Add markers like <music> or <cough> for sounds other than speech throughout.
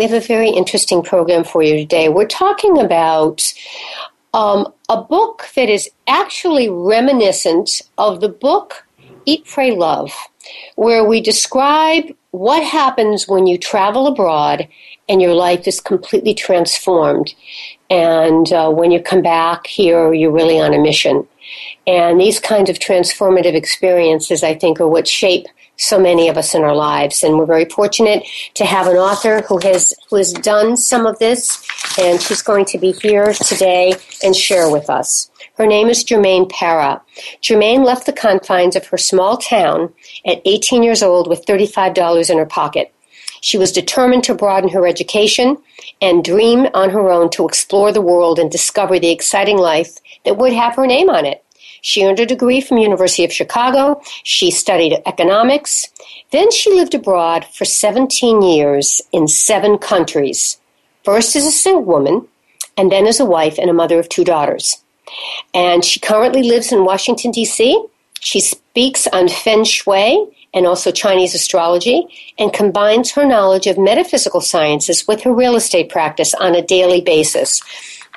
We have a very interesting program for you today. We're talking about um, a book that is actually reminiscent of the book Eat, Pray, Love, where we describe what happens when you travel abroad and your life is completely transformed. And uh, when you come back here, you're really on a mission. And these kinds of transformative experiences, I think, are what shape so many of us in our lives. And we're very fortunate to have an author who has who has done some of this, and she's going to be here today and share with us. Her name is Germaine Parra. Germaine left the confines of her small town at 18 years old with $35 in her pocket. She was determined to broaden her education and dream on her own to explore the world and discover the exciting life that would have her name on it. She earned a degree from University of Chicago. She studied economics. Then she lived abroad for 17 years in seven countries. First as a single woman, and then as a wife and a mother of two daughters. And she currently lives in Washington, D.C. She speaks on Feng Shui and also Chinese astrology and combines her knowledge of metaphysical sciences with her real estate practice on a daily basis.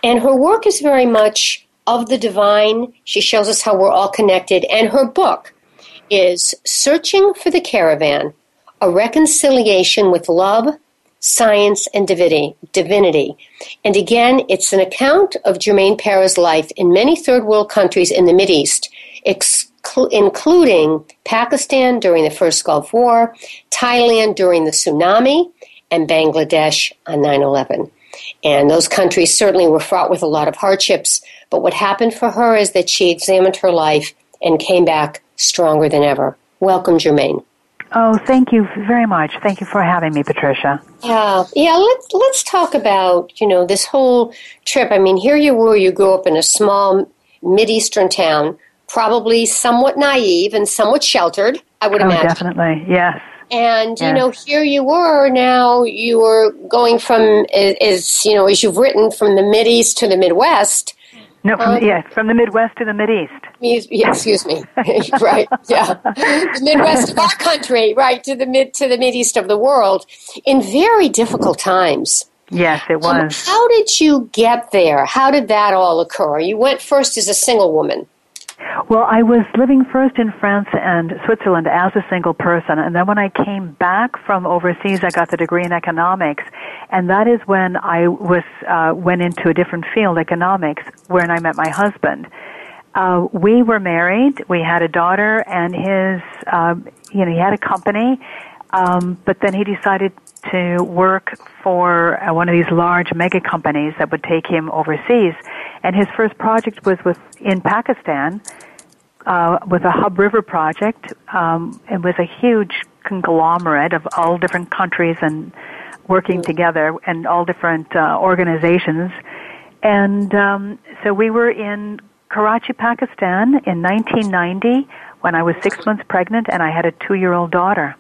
And her work is very much of the divine. She shows us how we're all connected. And her book is Searching for the Caravan A Reconciliation with Love, Science, and Divinity. And again, it's an account of Germaine Parra's life in many third world countries in the East, including Pakistan during the first Gulf War, Thailand during the tsunami, and Bangladesh on 9 11. And those countries certainly were fraught with a lot of hardships, but what happened for her is that she examined her life and came back stronger than ever. Welcome, Germaine. Oh, thank you very much. Thank you for having me, Patricia. Yeah, yeah. Let's let's talk about you know this whole trip. I mean, here you were. You grew up in a small mid-eastern town, probably somewhat naive and somewhat sheltered. I would oh, imagine. definitely, yes. And you know, here you were. Now you were going from as you know, as you've written, from the Mid East to the Midwest no, from, um, yeah, from the Midwest to the Mideast. <laughs> Yeah, excuse me. <laughs> right, yeah, the Midwest of our country, right to the mid to the Mideast of the world, in very difficult times. Yes, it was. Um, how did you get there? How did that all occur? You went first as a single woman. Well, I was living first in France and Switzerland as a single person, and then when I came back from overseas, I got the degree in economics, and that is when I was uh, went into a different field, economics, where I met my husband. Uh, we were married. We had a daughter, and his, uh, you know, he had a company, um, but then he decided to work for uh, one of these large mega companies that would take him overseas. And his first project was with in Pakistan uh, with a Hub River project. Um, it was a huge conglomerate of all different countries and working mm. together and all different uh, organizations. And um, so we were in Karachi, Pakistan in 1990 when I was six months pregnant and I had a two-year-old daughter.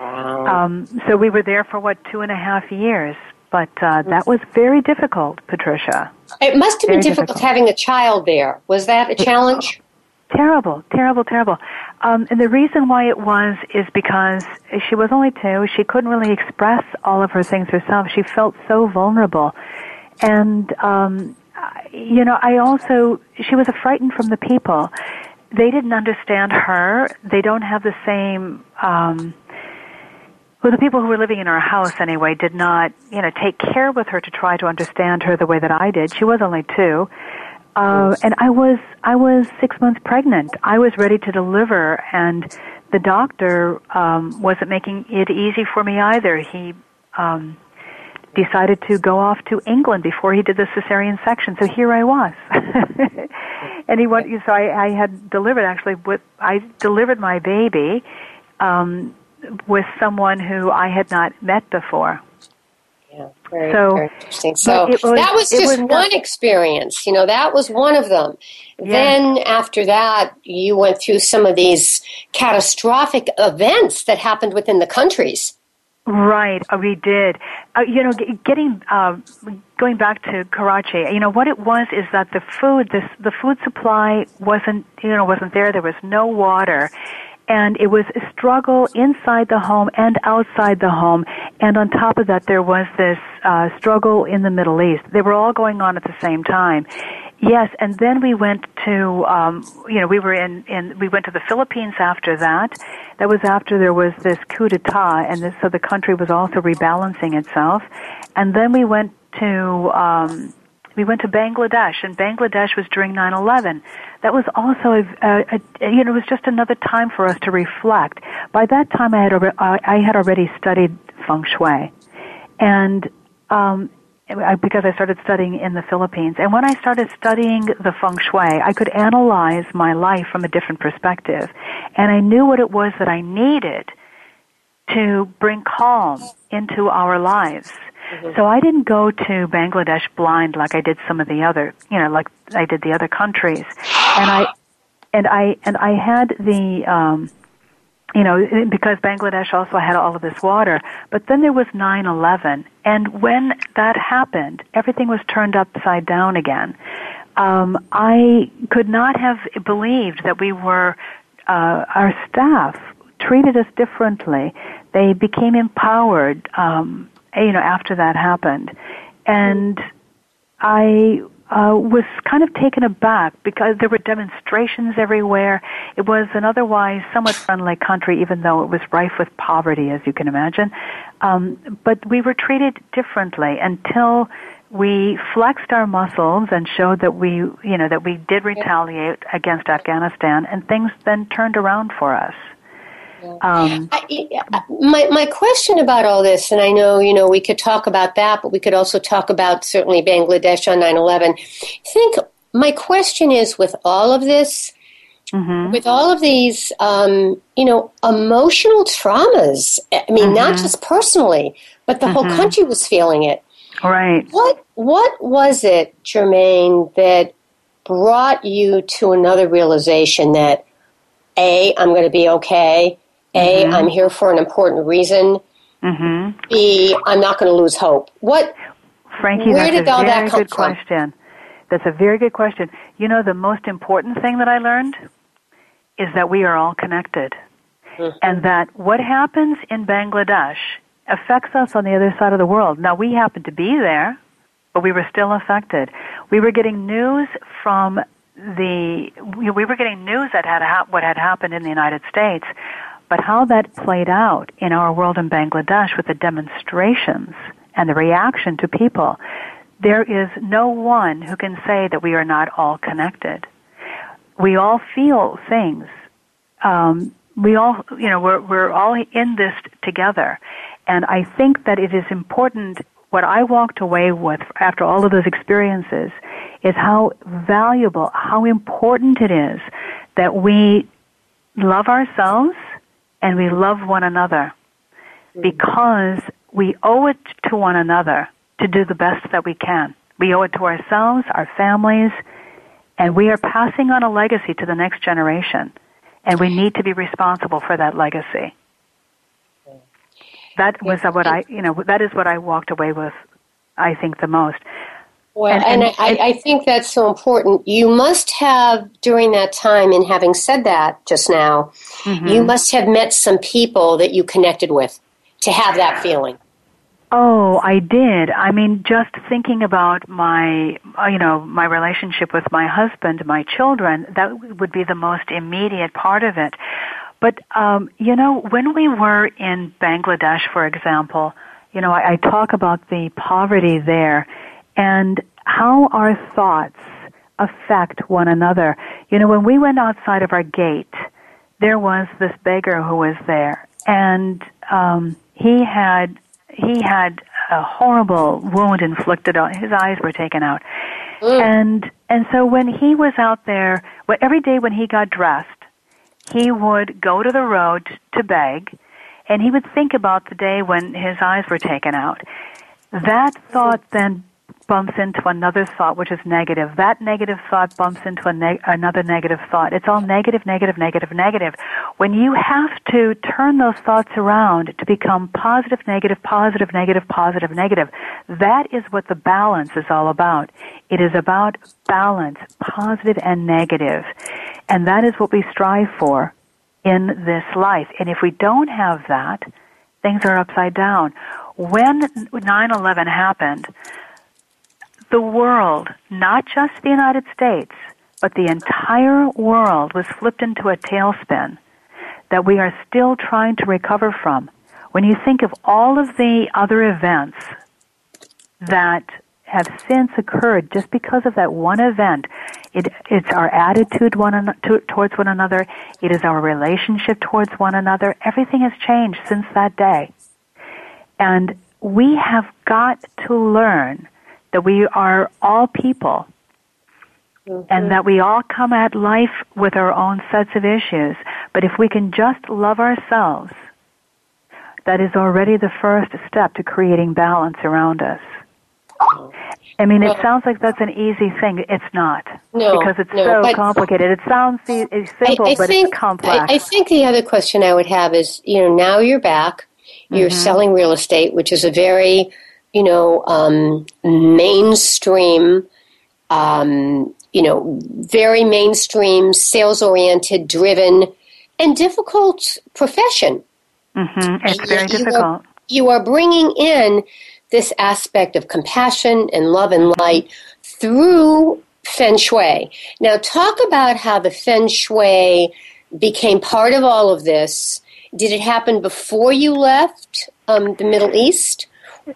Um, so we were there for what two and a half years, but uh, that was very difficult, Patricia. It must have been difficult, difficult, having a child there. Was that a challenge? Terrible, terrible, terrible. Um, and the reason why it was is because she was only two. She couldn't really express all of her things herself. She felt so vulnerable, and um, you know, I also, she was frightened from the people. They didn't understand her. They don't have the same, um, well, the people who were living in our house anyway did not, you know, take care with her to try to understand her the way that I did. She was only two. Uh, and I was, I was six months pregnant. I was ready to deliver and the doctor, um, wasn't making it easy for me either. He, um, decided to go off to England before he did the cesarean section. So here I was. <laughs> and he went, so I, I had delivered actually with, I delivered my baby, um, with someone who I had not met before. Yeah, very, so, very interesting. So was, that was just was one experience. You know, that was one of them. Yeah. Then after that, you went through some of these catastrophic events that happened within the countries. Right, uh, we did. Uh, you know, getting uh, going back to Karachi, you know what it was is that the food, this the food supply wasn't, you know, wasn't there. There was no water, and it was a struggle inside the home and outside the home. And on top of that, there was this uh, struggle in the Middle East. They were all going on at the same time. Yes, and then we went to, um, you know, we were in, in, we went to the Philippines after that. That was after there was this coup d'etat, and this, so the country was also rebalancing itself. And then we went to, um, we went to Bangladesh, and Bangladesh was during 9/11. That was also a, a, a, you know it was just another time for us to reflect. By that time, I had I had already studied feng shui, and um, because I started studying in the Philippines. And when I started studying the feng shui, I could analyze my life from a different perspective. And I knew what it was that I needed to bring calm into our lives. Mm-hmm. So I didn't go to Bangladesh blind like I did some of the other, you know, like I did the other countries. And I, and I, and I had the, um, you know, because Bangladesh also had all of this water. But then there was 9/11, and when that happened, everything was turned upside down again. Um, I could not have believed that we were uh, our staff treated us differently. They became empowered, um, you know, after that happened, and I uh, was kind of taken aback because there were demonstrations everywhere. It was an otherwise somewhat friendly country, even though it was rife with poverty, as you can imagine. Um, but we were treated differently until we flexed our muscles and showed that we, you know, that we did retaliate against Afghanistan, and things then turned around for us. Um, I, my my question about all this, and I know you know we could talk about that, but we could also talk about certainly Bangladesh on 9/11. I think my question is with all of this, mm-hmm. with all of these, um, you know, emotional traumas. I mean, mm-hmm. not just personally, but the mm-hmm. whole country was feeling it. Right. What What was it, Germaine, that brought you to another realization that a I'm going to be okay a, mm-hmm. I'm here for an important reason. Mm-hmm. B, I'm not going to lose hope. What? Frankie, where did all that come good from? question. That's a very good question. You know, the most important thing that I learned is that we are all connected. Mm-hmm. And that what happens in Bangladesh affects us on the other side of the world. Now, we happened to be there, but we were still affected. We were getting news from the, we were getting news that had what had happened in the United States, but how that played out in our world in Bangladesh with the demonstrations and the reaction to people, there is no one who can say that we are not all connected. We all feel things. Um, we all, you know, we're, we're all in this together. And I think that it is important, what I walked away with after all of those experiences is how valuable, how important it is that we love ourselves and we love one another because we owe it to one another to do the best that we can. We owe it to ourselves, our families, and we are passing on a legacy to the next generation. And we need to be responsible for that legacy. That was what I, you know, that is what I walked away with, I think, the most. Well, and, and, and I, I, think that's so important. You must have, during that time, in having said that just now, mm-hmm. you must have met some people that you connected with to have that feeling. Oh, I did. I mean, just thinking about my, uh, you know, my relationship with my husband, my children, that would be the most immediate part of it. But, um, you know, when we were in Bangladesh, for example, you know, I, I talk about the poverty there and how our thoughts affect one another. You know, when we went outside of our gate, there was this beggar who was there, and um, he had he had a horrible wound inflicted on his eyes were taken out, mm. and and so when he was out there, well, every day when he got dressed, he would go to the road to beg, and he would think about the day when his eyes were taken out. That thought then bumps into another thought which is negative. That negative thought bumps into another negative thought. It's all negative, negative, negative, negative. When you have to turn those thoughts around to become positive, negative, positive, negative, positive, negative, that is what the balance is all about. It is about balance, positive and negative. And that is what we strive for in this life. And if we don't have that, things are upside down. When 9-11 happened, the world, not just the United States, but the entire world was flipped into a tailspin that we are still trying to recover from. When you think of all of the other events that have since occurred just because of that one event, it, it's our attitude one to, towards one another. It is our relationship towards one another. Everything has changed since that day. And we have got to learn that we are all people mm-hmm. and that we all come at life with our own sets of issues. But if we can just love ourselves, that is already the first step to creating balance around us. I mean, it sounds like that's an easy thing. It's not. No, because it's no, so complicated. It sounds it's simple, I, I but think, it's complex. I, I, think the other question I would have is, you know, now you're back, you're mm-hmm. selling real estate, which is a very you know, um, mainstream, um, you know, very mainstream, sales oriented, driven, and difficult profession. Mm-hmm. It's very difficult. You are, you are bringing in this aspect of compassion and love and light through feng shui. Now, talk about how the feng shui became part of all of this. Did it happen before you left um, the Middle East?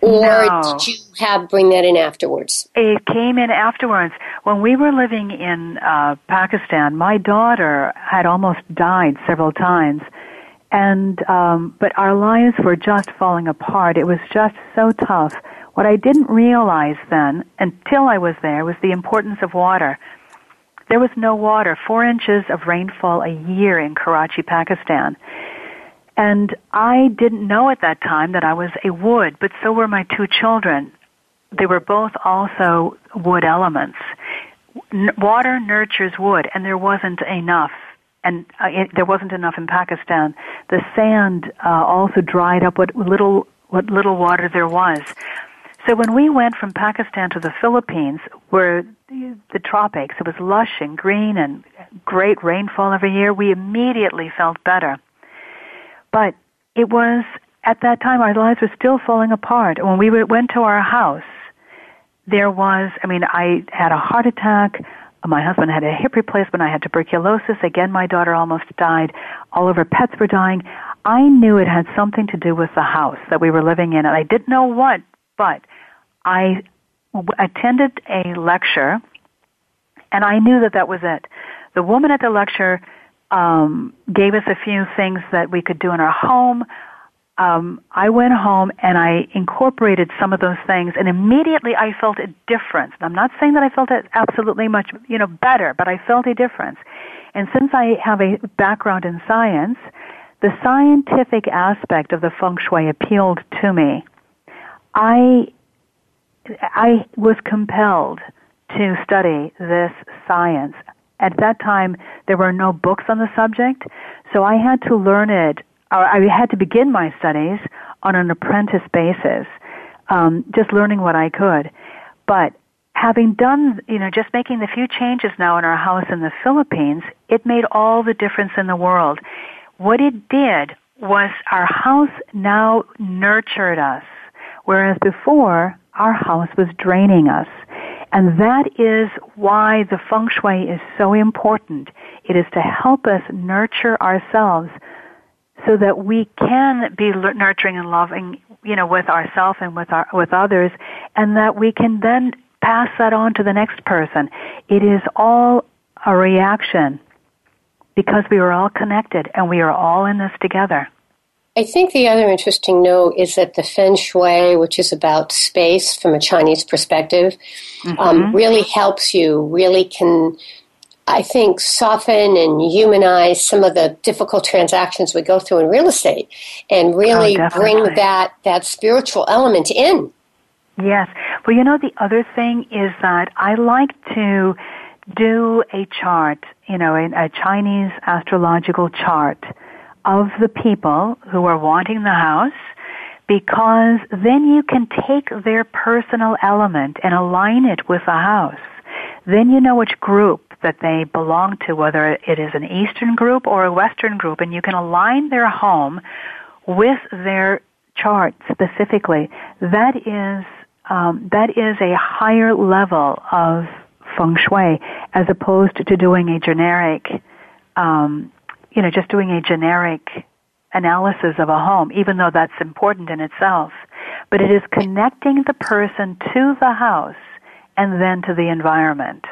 Or no. did you have bring that in afterwards? It came in afterwards. When we were living in uh, Pakistan, my daughter had almost died several times, and um, but our lives were just falling apart. It was just so tough. What I didn't realize then, until I was there, was the importance of water. There was no water, four inches of rainfall a year in Karachi, Pakistan. And I didn't know at that time that I was a wood, but so were my two children. They were both also wood elements. N- water nurtures wood, and there wasn't enough. And uh, it, there wasn't enough in Pakistan. The sand uh, also dried up what little what little water there was. So when we went from Pakistan to the Philippines, where the, the tropics, it was lush and green and great rainfall every year, we immediately felt better. But it was at that time our lives were still falling apart. When we went to our house, there was, I mean, I had a heart attack. My husband had a hip replacement. I had tuberculosis. Again, my daughter almost died. All of her pets were dying. I knew it had something to do with the house that we were living in, and I didn't know what, but I attended a lecture, and I knew that that was it. The woman at the lecture um, gave us a few things that we could do in our home. Um, I went home and I incorporated some of those things, and immediately I felt a difference. I'm not saying that I felt it absolutely much, you know, better, but I felt a difference. And since I have a background in science, the scientific aspect of the feng shui appealed to me. I I was compelled to study this science. At that time, there were no books on the subject, so I had to learn it, or I had to begin my studies on an apprentice basis, um, just learning what I could. But having done, you know, just making the few changes now in our house in the Philippines, it made all the difference in the world. What it did was our house now nurtured us. Whereas before, our house was draining us. And that is why the feng shui is so important. It is to help us nurture ourselves so that we can be nurturing and loving, you know, with ourselves and with our, with others, and that we can then pass that on to the next person. It is all a reaction because we are all connected and we are all in this together. I think the other interesting note is that the feng shui, which is about space from a Chinese perspective, um, mm-hmm. um, really helps you, really can, I think, soften and humanize some of the difficult transactions we go through in real estate and really oh, bring that, that spiritual element in. Yes. Well, you know, the other thing is that I like to do a chart, you know, a Chinese astrological chart of the people who are wanting the house because then you can take their personal element and align it with the house. Then you know which group that they belong to, whether it is an Eastern group or a Western group, and you can align their home with their chart specifically. That is um, that is a higher level of feng shui as opposed to doing a generic um, you know, just doing a generic analysis of a home, even though that's important in itself. But it is connecting the person to the house and then to the environment.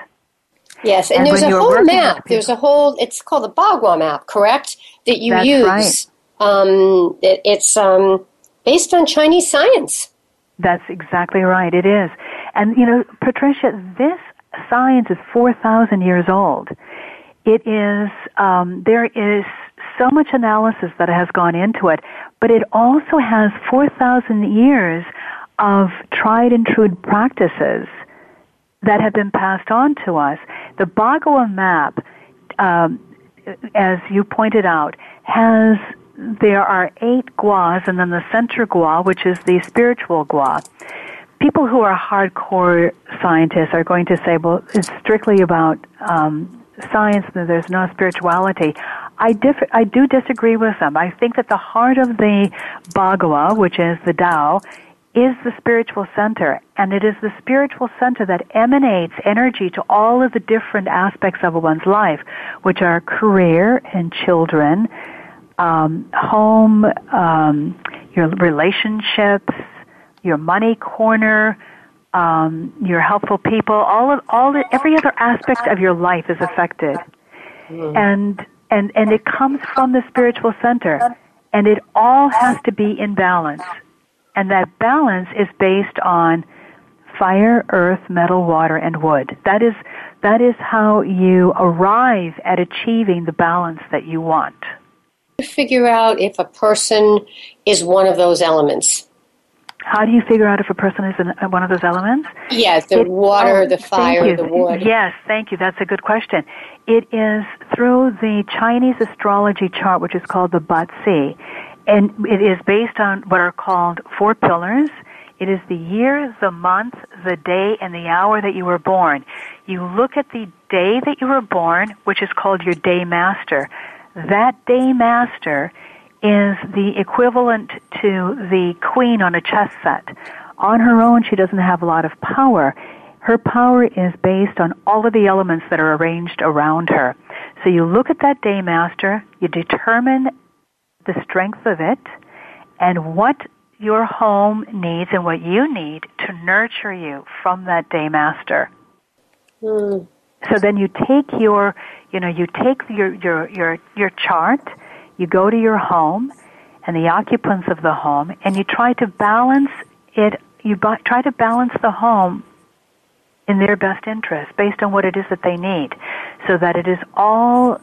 Yes, and, and there's a whole map. There's a whole, it's called the Bagua map, correct? That you that's use. Right. Um, it, it's um, based on Chinese science. That's exactly right. It is. And, you know, Patricia, this science is 4,000 years old it is um, there is so much analysis that has gone into it, but it also has 4,000 years of tried and true practices that have been passed on to us. The Bagua map, um, as you pointed out, has there are eight guas, and then the center gua, which is the spiritual gua. People who are hardcore scientists are going to say, well, it's strictly about um, science and there's no spirituality. I, diff- I do disagree with them. I think that the heart of the Bagua, which is the Tao, is the spiritual center, and it is the spiritual center that emanates energy to all of the different aspects of one's life, which are career and children, um, home, um, your relationships, your money corner, um, your helpful people, all of all the, every other aspect of your life is affected, mm. and and and it comes from the spiritual center, and it all has to be in balance, and that balance is based on fire, earth, metal, water, and wood. That is that is how you arrive at achieving the balance that you want. Figure out if a person is one of those elements how do you figure out if a person is in uh, one of those elements? Yes, the it, water, oh, the fire, the wood. Yes, thank you. That's a good question. It is through the Chinese astrology chart, which is called the Bazi, and it is based on what are called four pillars. It is the year, the month, the day, and the hour that you were born. You look at the day that you were born, which is called your day master. That day master is the equivalent to the queen on a chess set. On her own, she doesn't have a lot of power. Her power is based on all of the elements that are arranged around her. So you look at that day master, you determine the strength of it, and what your home needs and what you need to nurture you from that day master. Mm. So then you take your, you know, you take your, your, your, your chart you go to your home and the occupants of the home and you try to balance it, you try to balance the home in their best interest based on what it is that they need so that it is all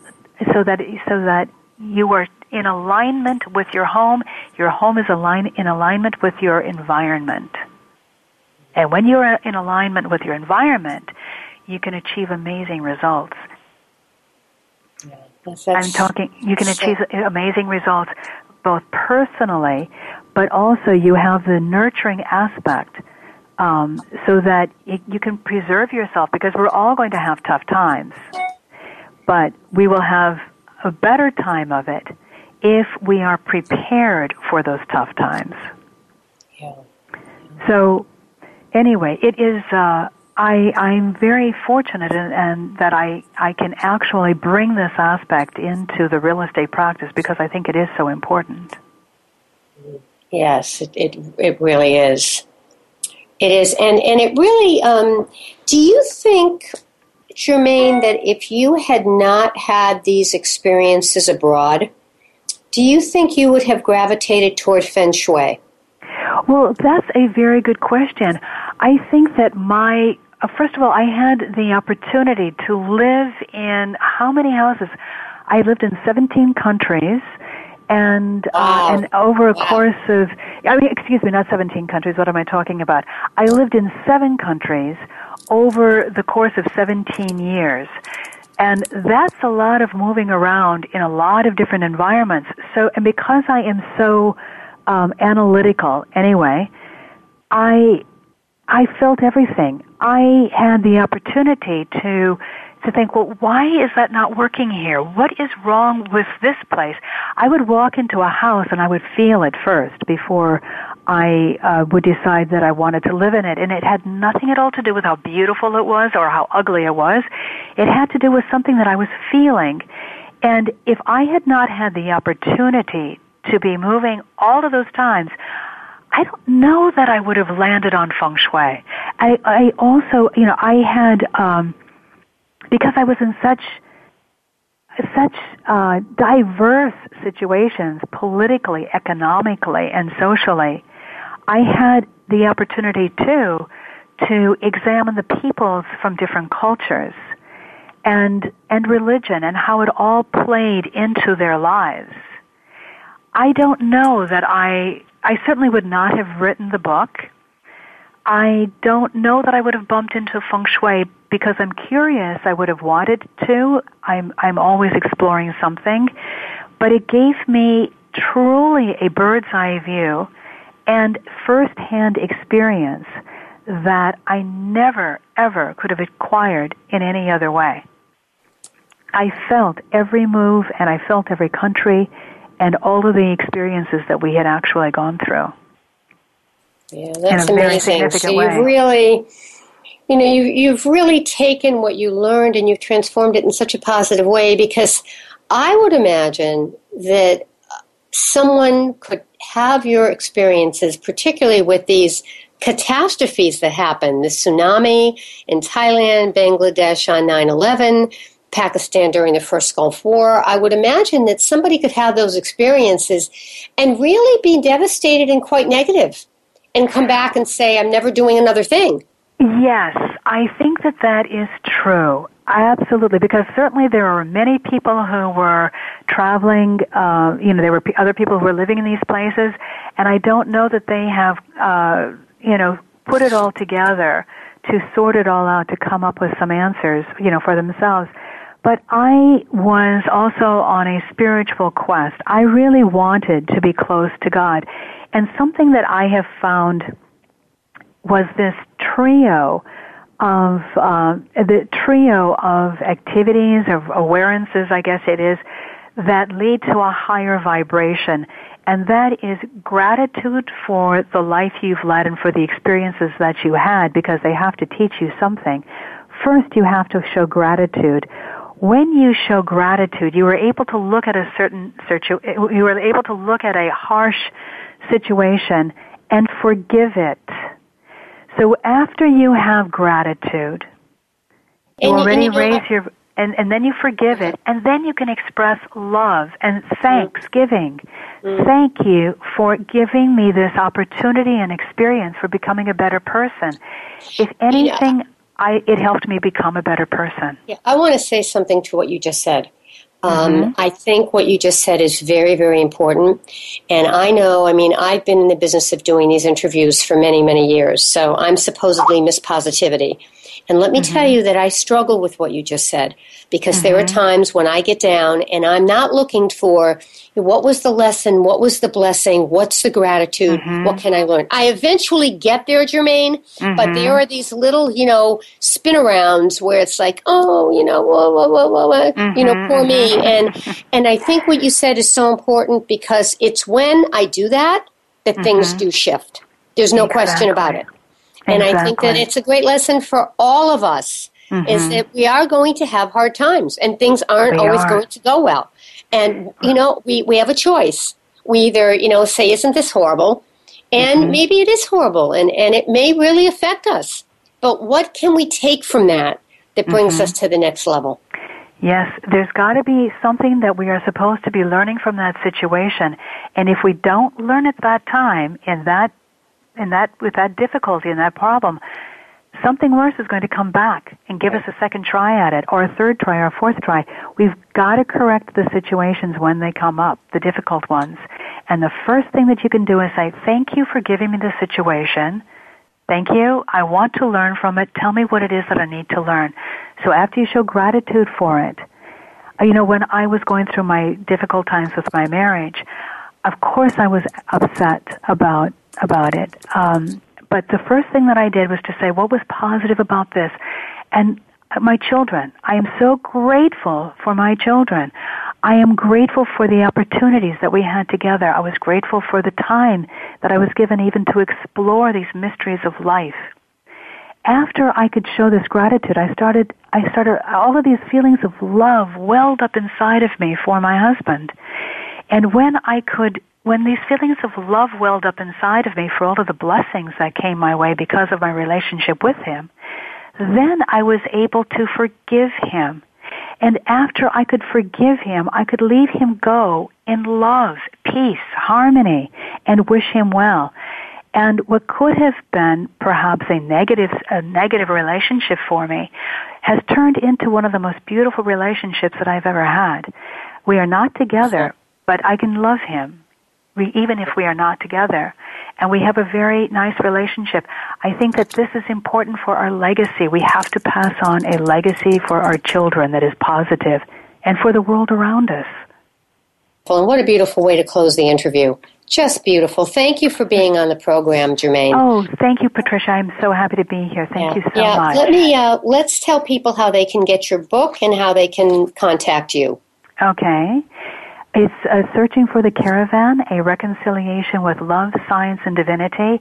so that so that you are in alignment with your home your home is align, in alignment with your environment. And when you're in alignment with your environment you can achieve amazing results I'm talking, you can achieve amazing results both personally, but also you have the nurturing aspect um, so that it, you can preserve yourself because we're all going to have tough times. But we will have a better time of it if we are prepared for those tough times. Yeah. So, anyway, it is. Uh, I I'm very fortunate in, and that I I can actually bring this aspect into the real estate practice because I think it is so important. Yes, it it, it really is. It is, and and it really. Um, do you think, Germaine, that if you had not had these experiences abroad, do you think you would have gravitated toward feng shui? Well, that's a very good question. I think that my first of all, I had the opportunity to live in how many houses? I lived in 17 countries and uh, and over a wow. course of I mean excuse me not 17 countries what am I talking about I lived in 7 countries over the course of 17 years and that's a lot of moving around in a lot of different environments so and because I am so um, analytical anyway I I felt everything I had the opportunity to to think, well, why is that not working here? What is wrong with this place? I would walk into a house and I would feel it first before I uh, would decide that I wanted to live in it. And it had nothing at all to do with how beautiful it was or how ugly it was. It had to do with something that I was feeling. And if I had not had the opportunity to be moving all of those times, I don't know that I would have landed on feng shui. I, I also, you know, I had, um, because I was in such such uh, diverse situations politically, economically, and socially, I had the opportunity too to examine the peoples from different cultures and and religion and how it all played into their lives. I don't know that I I certainly would not have written the book. I don't know that I would have bumped into feng shui because I'm curious. I would have wanted to. I'm I'm always exploring something, but it gave me truly a bird's eye view and firsthand experience that I never ever could have acquired in any other way. I felt every move and I felt every country and all of the experiences that we had actually gone through. Yeah, that's amazing. So you've really, you know, you, you've really taken what you learned and you've transformed it in such a positive way because I would imagine that someone could have your experiences, particularly with these catastrophes that happened, the tsunami in Thailand, Bangladesh on 9 11, Pakistan during the first Gulf War. I would imagine that somebody could have those experiences and really be devastated and quite negative and come back and say, I'm never doing another thing. Yes, I think that that is true. Absolutely, because certainly there are many people who were traveling. Uh, you know, there were p- other people who were living in these places, and I don't know that they have, uh, you know, put it all together to sort it all out to come up with some answers, you know, for themselves. But I was also on a spiritual quest. I really wanted to be close to God. And something that I have found was this trio of uh, the trio of activities of awarenesses, I guess it is, that lead to a higher vibration. And that is gratitude for the life you've led and for the experiences that you had because they have to teach you something. First, you have to show gratitude when you show gratitude, you are able to look at a certain you are able to look at a harsh situation and forgive it. So after you have gratitude, you and already raise your and, and then you forgive it, and then you can express love and thanksgiving. Mm. Thank you for giving me this opportunity and experience for becoming a better person. If anything, yeah. I, it helped me become a better person. Yeah, I want to say something to what you just said. Um, mm-hmm. I think what you just said is very, very important. And I know, I mean, I've been in the business of doing these interviews for many, many years. So I'm supposedly Miss Positivity. And let me mm-hmm. tell you that I struggle with what you just said because mm-hmm. there are mm-hmm. times when I get down and I'm not looking for what was the lesson, what was the blessing, what's the gratitude, mm-hmm. what can I learn. I eventually get there, Germaine, but mm-hmm. there are these little, you know, spin arounds where it's like, oh, you know, whoa, whoa, whoa, whoa, whoa you know, mm-hmm. poor me. And <laughs> and I think what you said is so important because it's when I do that that things do shift. There's no exactly. question about it. And exactly. I think that it's a great lesson for all of us mm-hmm. is that we are going to have hard times and things aren't we always are. going to go well. And, you know, we, we have a choice. We either, you know, say, isn't this horrible? And mm-hmm. maybe it is horrible and, and it may really affect us. But what can we take from that that brings mm-hmm. us to the next level? Yes, there's got to be something that we are supposed to be learning from that situation. And if we don't learn at that time in that in that with that difficulty and that problem, something worse is going to come back and give us a second try at it or a third try or a fourth try. We've got to correct the situations when they come up, the difficult ones. And the first thing that you can do is say, thank you for giving me the situation. Thank you. I want to learn from it. Tell me what it is that I need to learn. So after you show gratitude for it, you know, when I was going through my difficult times with my marriage, of course I was upset about about it. Um, but the first thing that I did was to say, what was positive about this? And my children. I am so grateful for my children. I am grateful for the opportunities that we had together. I was grateful for the time that I was given even to explore these mysteries of life. After I could show this gratitude, I started, I started, all of these feelings of love welled up inside of me for my husband. And when I could when these feelings of love welled up inside of me for all of the blessings that came my way because of my relationship with him, then I was able to forgive him. And after I could forgive him, I could leave him go in love, peace, harmony, and wish him well. And what could have been perhaps a negative, a negative relationship for me has turned into one of the most beautiful relationships that I've ever had. We are not together, but I can love him we, even if we are not together. And we have a very nice relationship. I think that this is important for our legacy. We have to pass on a legacy for our children that is positive and for the world around us. Well, and what a beautiful way to close the interview. Just beautiful. Thank you for being on the program, Germaine. Oh, thank you, Patricia. I'm so happy to be here. Thank yeah. you so yeah. much. Let me uh, let's tell people how they can get your book and how they can contact you. Okay. It's uh, Searching for the Caravan, a reconciliation with love, science, and divinity.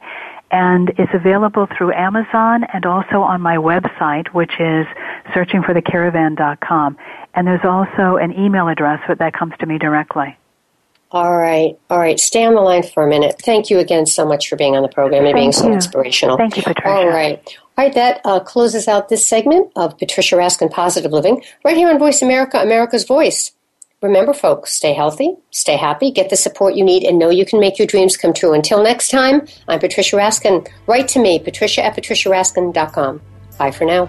And it's available through Amazon and also on my website, which is searchingforthecaravan.com. And there's also an email address that comes to me directly. All right, all right. Stay on the line for a minute. Thank you again so much for being on the program and Thank being you. so inspirational. Thank you, Patricia. All right. All right, that uh, closes out this segment of Patricia Raskin Positive Living right here on Voice America, America's Voice. Remember, folks, stay healthy, stay happy, get the support you need, and know you can make your dreams come true. Until next time, I'm Patricia Raskin. Write to me, patricia at patriciaraskin.com. Bye for now.